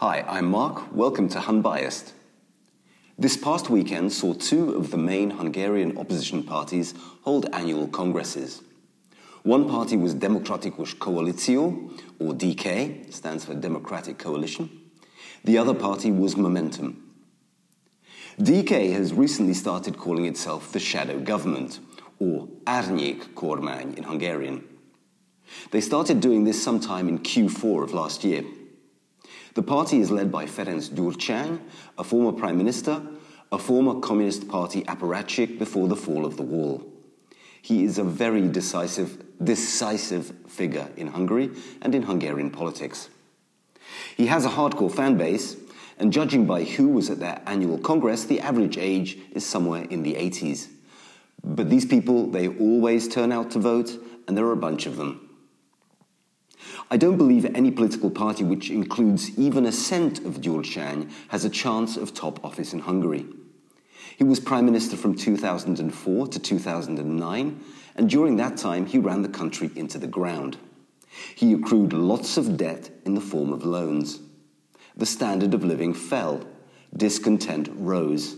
Hi, I'm Mark. Welcome to Unbiased. This past weekend saw two of the main Hungarian opposition parties hold annual congresses. One party was Demokratikus Koalíció, or DK, stands for Democratic Coalition. The other party was Momentum. DK has recently started calling itself the shadow government, or Árnyék kormány in Hungarian. They started doing this sometime in Q4 of last year. The party is led by Ferenc Gyurcsány, a former prime minister, a former Communist Party apparatchik before the fall of the wall. He is a very decisive, decisive figure in Hungary and in Hungarian politics. He has a hardcore fan base, and judging by who was at their annual congress, the average age is somewhere in the 80s. But these people, they always turn out to vote, and there are a bunch of them. I don't believe any political party which includes even a cent of Gyurcsány has a chance of top office in Hungary. He was prime minister from 2004 to 2009, and during that time he ran the country into the ground. He accrued lots of debt in the form of loans. The standard of living fell. Discontent rose.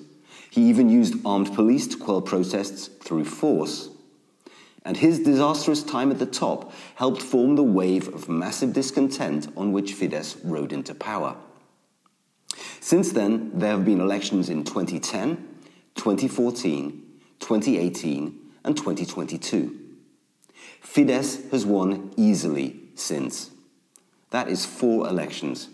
He even used armed police to quell protests through force and his disastrous time at the top helped form the wave of massive discontent on which Fidesz rode into power. Since then, there have been elections in 2010, 2014, 2018, and 2022. Fidesz has won easily since. That is four elections.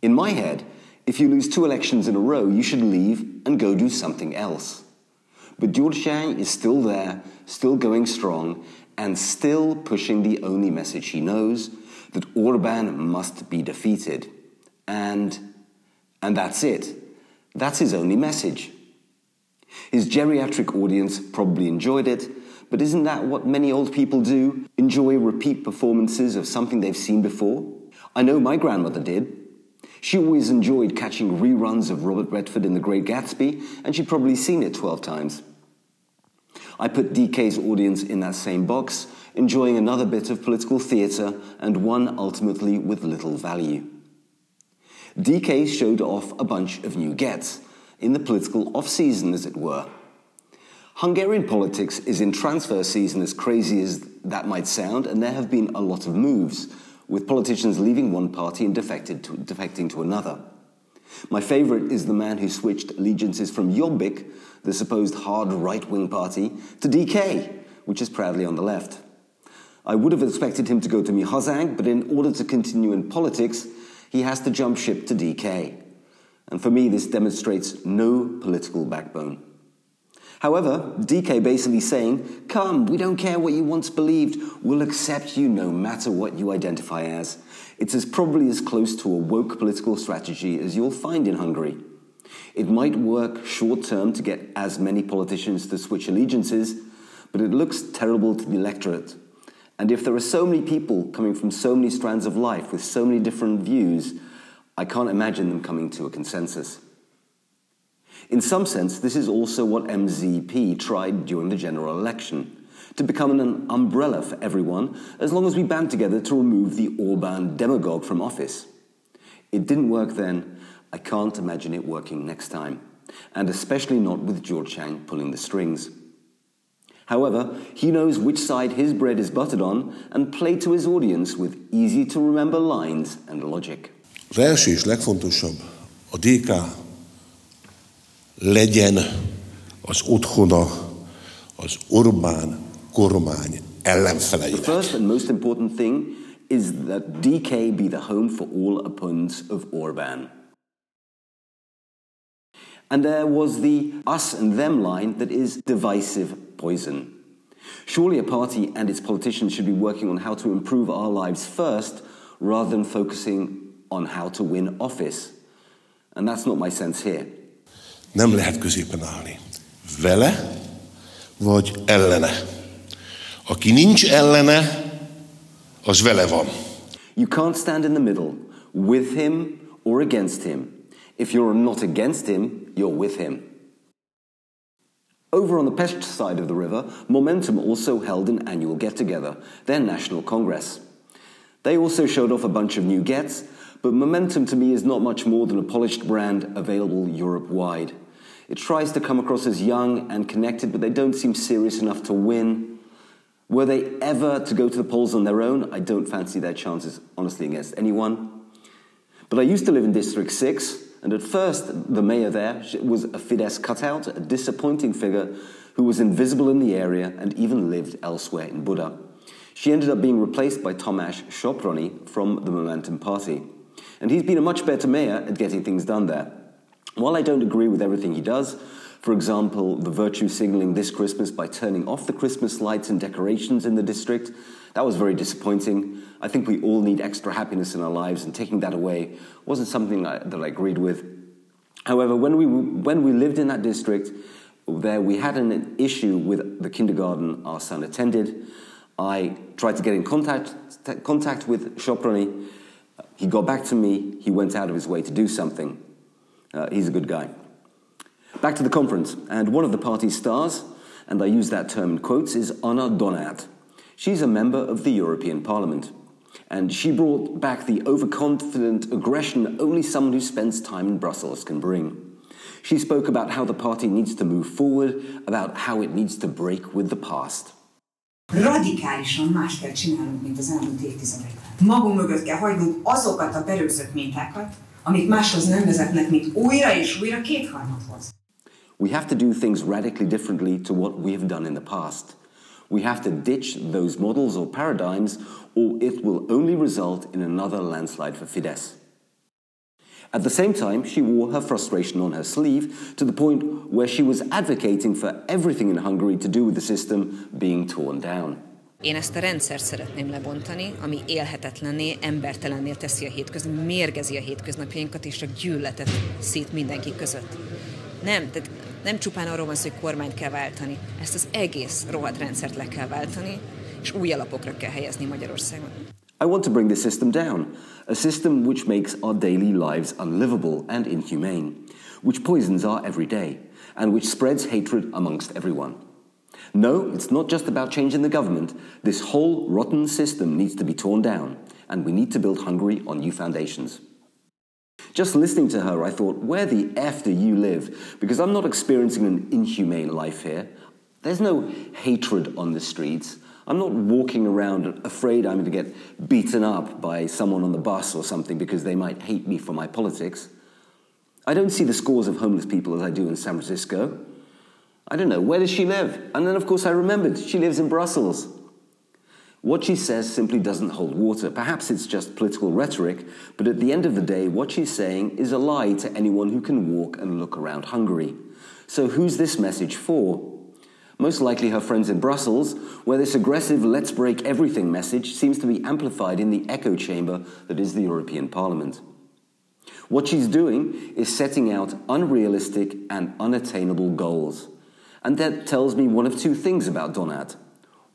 In my head, if you lose two elections in a row, you should leave and go do something else. But George Gyurcsány is still there, still going strong, and still pushing the only message he knows that Orban must be defeated. And, and that's it. That's his only message. His geriatric audience probably enjoyed it, but isn't that what many old people do? Enjoy repeat performances of something they've seen before? I know my grandmother did. She always enjoyed catching reruns of Robert Redford in The Great Gatsby, and she'd probably seen it 12 times. I put DK's audience in that same box, enjoying another bit of political theatre and one ultimately with little value. DK showed off a bunch of new gets, in the political off season, as it were. Hungarian politics is in transfer season, as crazy as that might sound, and there have been a lot of moves, with politicians leaving one party and to, defecting to another. My favourite is the man who switched allegiances from Jobbik, the supposed hard right wing party, to DK, which is proudly on the left. I would have expected him to go to Mi but in order to continue in politics, he has to jump ship to DK. And for me, this demonstrates no political backbone. However, DK basically saying, Come, we don't care what you once believed, we'll accept you no matter what you identify as. It's as probably as close to a woke political strategy as you'll find in Hungary. It might work short term to get as many politicians to switch allegiances, but it looks terrible to the electorate. And if there are so many people coming from so many strands of life with so many different views, I can't imagine them coming to a consensus. In some sense, this is also what MZP tried during the general election to become an umbrella for everyone as long as we band together to remove the Orban demagogue from office. It didn't work then. I can't imagine it working next time, and especially not with Gyurcsány pulling the strings. However, he knows which side his bread is buttered on and played to his audience with easy to remember lines and logic. Az első és legfontosabb, a DK legyen az otthona az Orbán kormány ellenfeleinek. The first and most important thing is that DK be the home for all opponents of Orbán. And there was the us and them line that is divisive poison. Surely a party and its politicians should be working on how to improve our lives first rather than focusing on how to win office. And that's not my sense here. Nem lehet középen állni. Vele vagy ellene. Aki nincs ellene, az vele van. You can't stand in the middle, with him or against him. If you're not against him, you're with him. Over on the Pest side of the river, Momentum also held an annual get together, their national congress. They also showed off a bunch of new gets, But Momentum to me is not much more than a polished brand available Europe wide. It tries to come across as young and connected, but they don't seem serious enough to win. Were they ever to go to the polls on their own, I don't fancy their chances, honestly, against anyone. But I used to live in District 6, and at first, the mayor there was a Fidesz cutout, a disappointing figure who was invisible in the area and even lived elsewhere in Buda. She ended up being replaced by Tamás Soproni from the Momentum Party. And he's been a much better mayor at getting things done there. While I don't agree with everything he does, for example, the virtue signaling this Christmas by turning off the Christmas lights and decorations in the district, that was very disappointing. I think we all need extra happiness in our lives, and taking that away wasn't something that I agreed with. However, when we, when we lived in that district, there we had an issue with the kindergarten our son attended. I tried to get in contact, contact with Soproni. He got back to me. He went out of his way to do something. Uh, he's a good guy. Back to the conference, and one of the party's stars, and I use that term in quotes, is Anna Donáth. She's a member of the European Parliament, and she brought back the overconfident aggression only someone who spends time in Brussels can bring. She spoke about how the party needs to move forward, about how it needs to break with the past. Radikálisan más kell csinálnunk, mint az elmúlt. Magunk mögött kell hagynunk azokat a berögzött mintákat, máshoz nem vezetnek, mint újra és újra kétharmadhoz. We have to do things radically differently to what we have done in the past. We have to ditch those models or paradigms, or it will only result in another landslide for Fidesz. At the same time, she wore her frustration on her sleeve to the point where she was advocating for everything in Hungary to do with the system being torn down. Én ezt a rendszert szeretném lebontani, ami élhetetlenné, embertelennél teszi a hétköznap, mérgezi a hétköznapjainkat, és a gyűlöletet szét mindenki között. Nem, tehát nem csupán arról van szó, hogy kormányt kell váltani, ezt az egész rohadt rendszert le kell váltani, és új alapokra kell helyezni Magyarországon. I want to bring this system down, a system which makes our daily lives unlivable and inhumane, which poisons our everyday, and which spreads hatred amongst everyone. No, it's not just about changing the government. This whole rotten system needs to be torn down, and we need to build Hungary on new foundations. Just listening to her, I thought, where the F do you live? Because I'm not experiencing an inhumane life here. There's no hatred on the streets. I'm not walking around afraid I'm going to get beaten up by someone on the bus or something because they might hate me for my politics. I don't see the scores of homeless people as I do in San Francisco. I don't know, where does she live? And then, of course, I remembered she lives in Brussels. What she says simply doesn't hold water. Perhaps it's just political rhetoric, but at the end of the day, what she's saying is a lie to anyone who can walk and look around Hungary. So, who's this message for? most likely her friends in Brussels, where this aggressive let's break everything message seems to be amplified in the echo chamber that is the European Parliament. What she's doing is setting out unrealistic and unattainable goals. And that tells me one of two things about Donáth.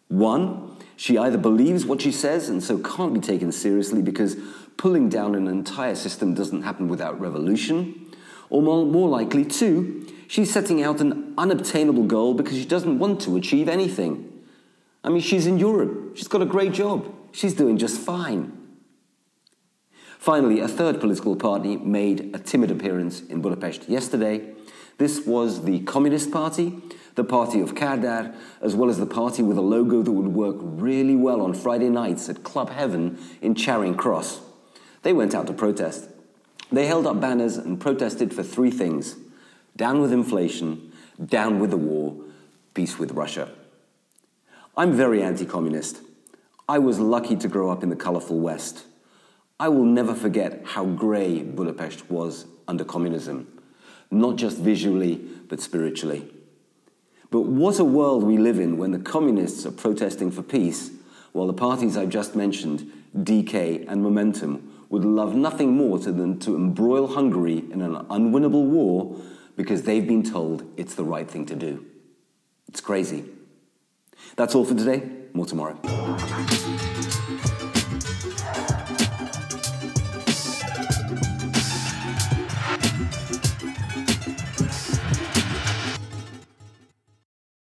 One, she either believes what she says and so can't be taken seriously because pulling down an entire system doesn't happen without revolution, or more, likely, two, She's setting out an unobtainable goal because she doesn't want to achieve anything. I mean, she's in Europe. She's got a great job. She's doing just fine. Finally, a third political party made a timid appearance in Budapest yesterday. This was the Communist Party, the party of Kádár, as well as the party with a logo that would work really well on Friday nights at Club Heaven in Charing Cross. They went out to protest. They held up banners and protested for three things down with inflation, down with the war, peace with Russia. I'm very anti communist. I was lucky to grow up in the colourful West. I will never forget how grey Budapest was under communism, not just visually, but spiritually. But what a world we live in when the communists are protesting for peace, while the parties I've just mentioned, DK and Momentum, would love nothing more than to embroil Hungary in an unwinnable war because they've been told it's the right thing to do. It's crazy. That's all for today. More tomorrow.